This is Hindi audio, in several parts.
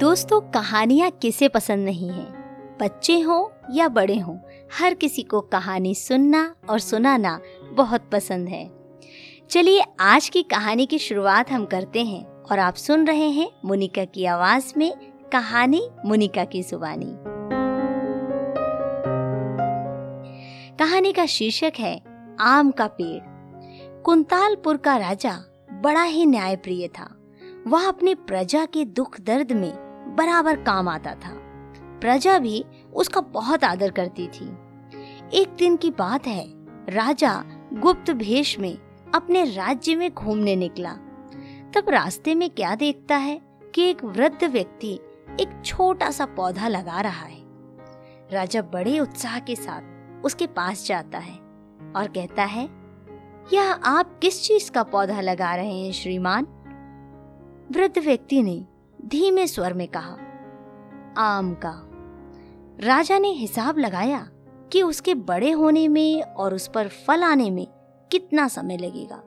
दोस्तों, कहानियाँ किसे पसंद नहीं है? बच्चे हों या बड़े हों, हर किसी को कहानी सुनना और सुनाना बहुत पसंद है। चलिए, आज की कहानी की शुरुआत हम करते हैं और आप सुन रहे हैं मुनिका की आवाज़ में कहानी मुनिका की जुबानी। कहानी का शीर्षक है, आम का पेड़। कुंतालपुर का राजा बड़ा ही न्यायप्रिय था। वह अपनी प्रजा के दुख दर्द में बराबर काम आता था। प्रजा भी उसका बहुत आदर करती थी। एक दिन की बात है, राजा गुप्त भेष में अपने राज्य में घूमने निकला। तब रास्ते में क्या देखता है कि एक वृद्ध व्यक्ति एक छोटा सा पौधा लगा रहा है। राजा बड़े उत्साह के साथ उसके पास जाता है और कहता है, यह आप किस चीज़ का पौधा लगा रहे हैं, श्रीमान? वृद्ध व्यक्ति ने धीमे स्वर में कहा, आम का। राजा ने हिसाब लगाया कि उसके बड़े होने में और उस पर फल आने में कितना समय लगेगा।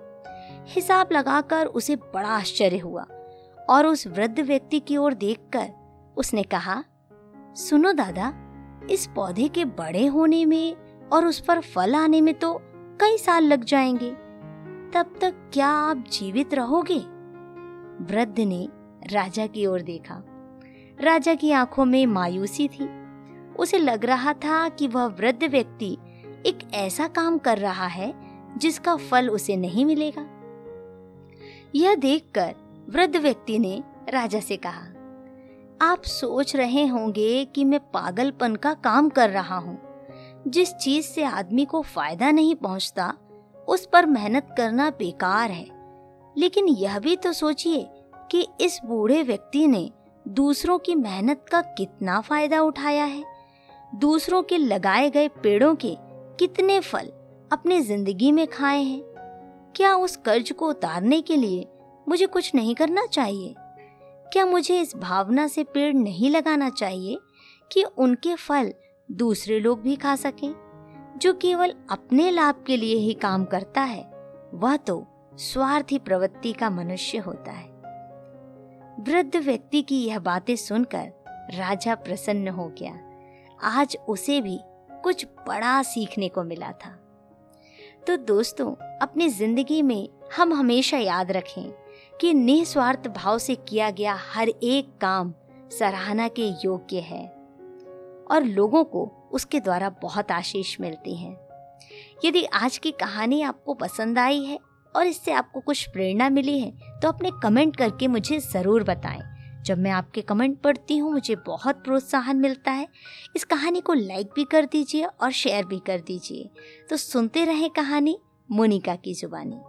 हिसाब लगाकर उसे बड़ा आश्चर्य हुआ और उस वृद्ध व्यक्ति की ओर देखकर उसने कहा, सुनो दादा, इस पौधे के बड़े होने में और उस पर फल आने में तो कई साल लग जाएँगे। तब तक क्या आप जीवित रहोगे? वृद्ध ने राजा की ओर देखा। राजा की आँखों में मायूसी थी। उसे लग रहा था कि वह वृद्ध व्यक्ति एक ऐसा काम कर रहा है जिसका फल उसे नहीं मिलेगा। यह देखकर वृद्ध व्यक्ति ने राजा से कहा, आप सोच रहे होंगे कि मैं पागलपन का काम कर रहा हूँ। जिस चीज़ से आदमी को फ़ायदा नहीं पहुँचता, उस पर मेहनत करना बेकार है। लेकिन यह भी तो सोचिए कि इस बूढ़े व्यक्ति ने दूसरों की मेहनत का कितना फ़ायदा उठाया है? दूसरों के लगाए गए पेड़ों के कितने फल अपने ज़िंदगी में खाए हैं? क्या उस कर्ज को उतारने के लिए मुझे कुछ नहीं करना चाहिए? क्या मुझे इस भावना से पेड़ नहीं लगाना चाहिए कि उनके फल दूसरे लोग भी खा सकें? जो केवल अपने लाभ के लिए ही काम करता है, वह तो स्वार्थी प्रवृत्ति का मनुष्य होता है। वृद्ध व्यक्ति की यह बातें सुनकर राजा प्रसन्न हो गया। आज उसे भी कुछ बड़ा सीखने को मिला था। तो दोस्तों, अपनी ज़िंदगी में हम हमेशा याद रखें कि निस्वार्थ भाव से किया गया हर एक काम सराहना के योग्य है और लोगों को उसके द्वारा बहुत आशीष मिलती है। यदि आज की कहानी आपको पसंद आई है और इससे आपको कुछ प्रेरणा मिली है तो अपने कमेंट करके मुझे ज़रूर बताएँ। जब मैं आपके कमेंट पढ़ती हूँ, मुझे बहुत प्रोत्साहन मिलता है। इस कहानी को लाइक भी कर दीजिए और शेयर भी कर दीजिए। तो सुनते रहें कहानी, मोनिका की जुबानी।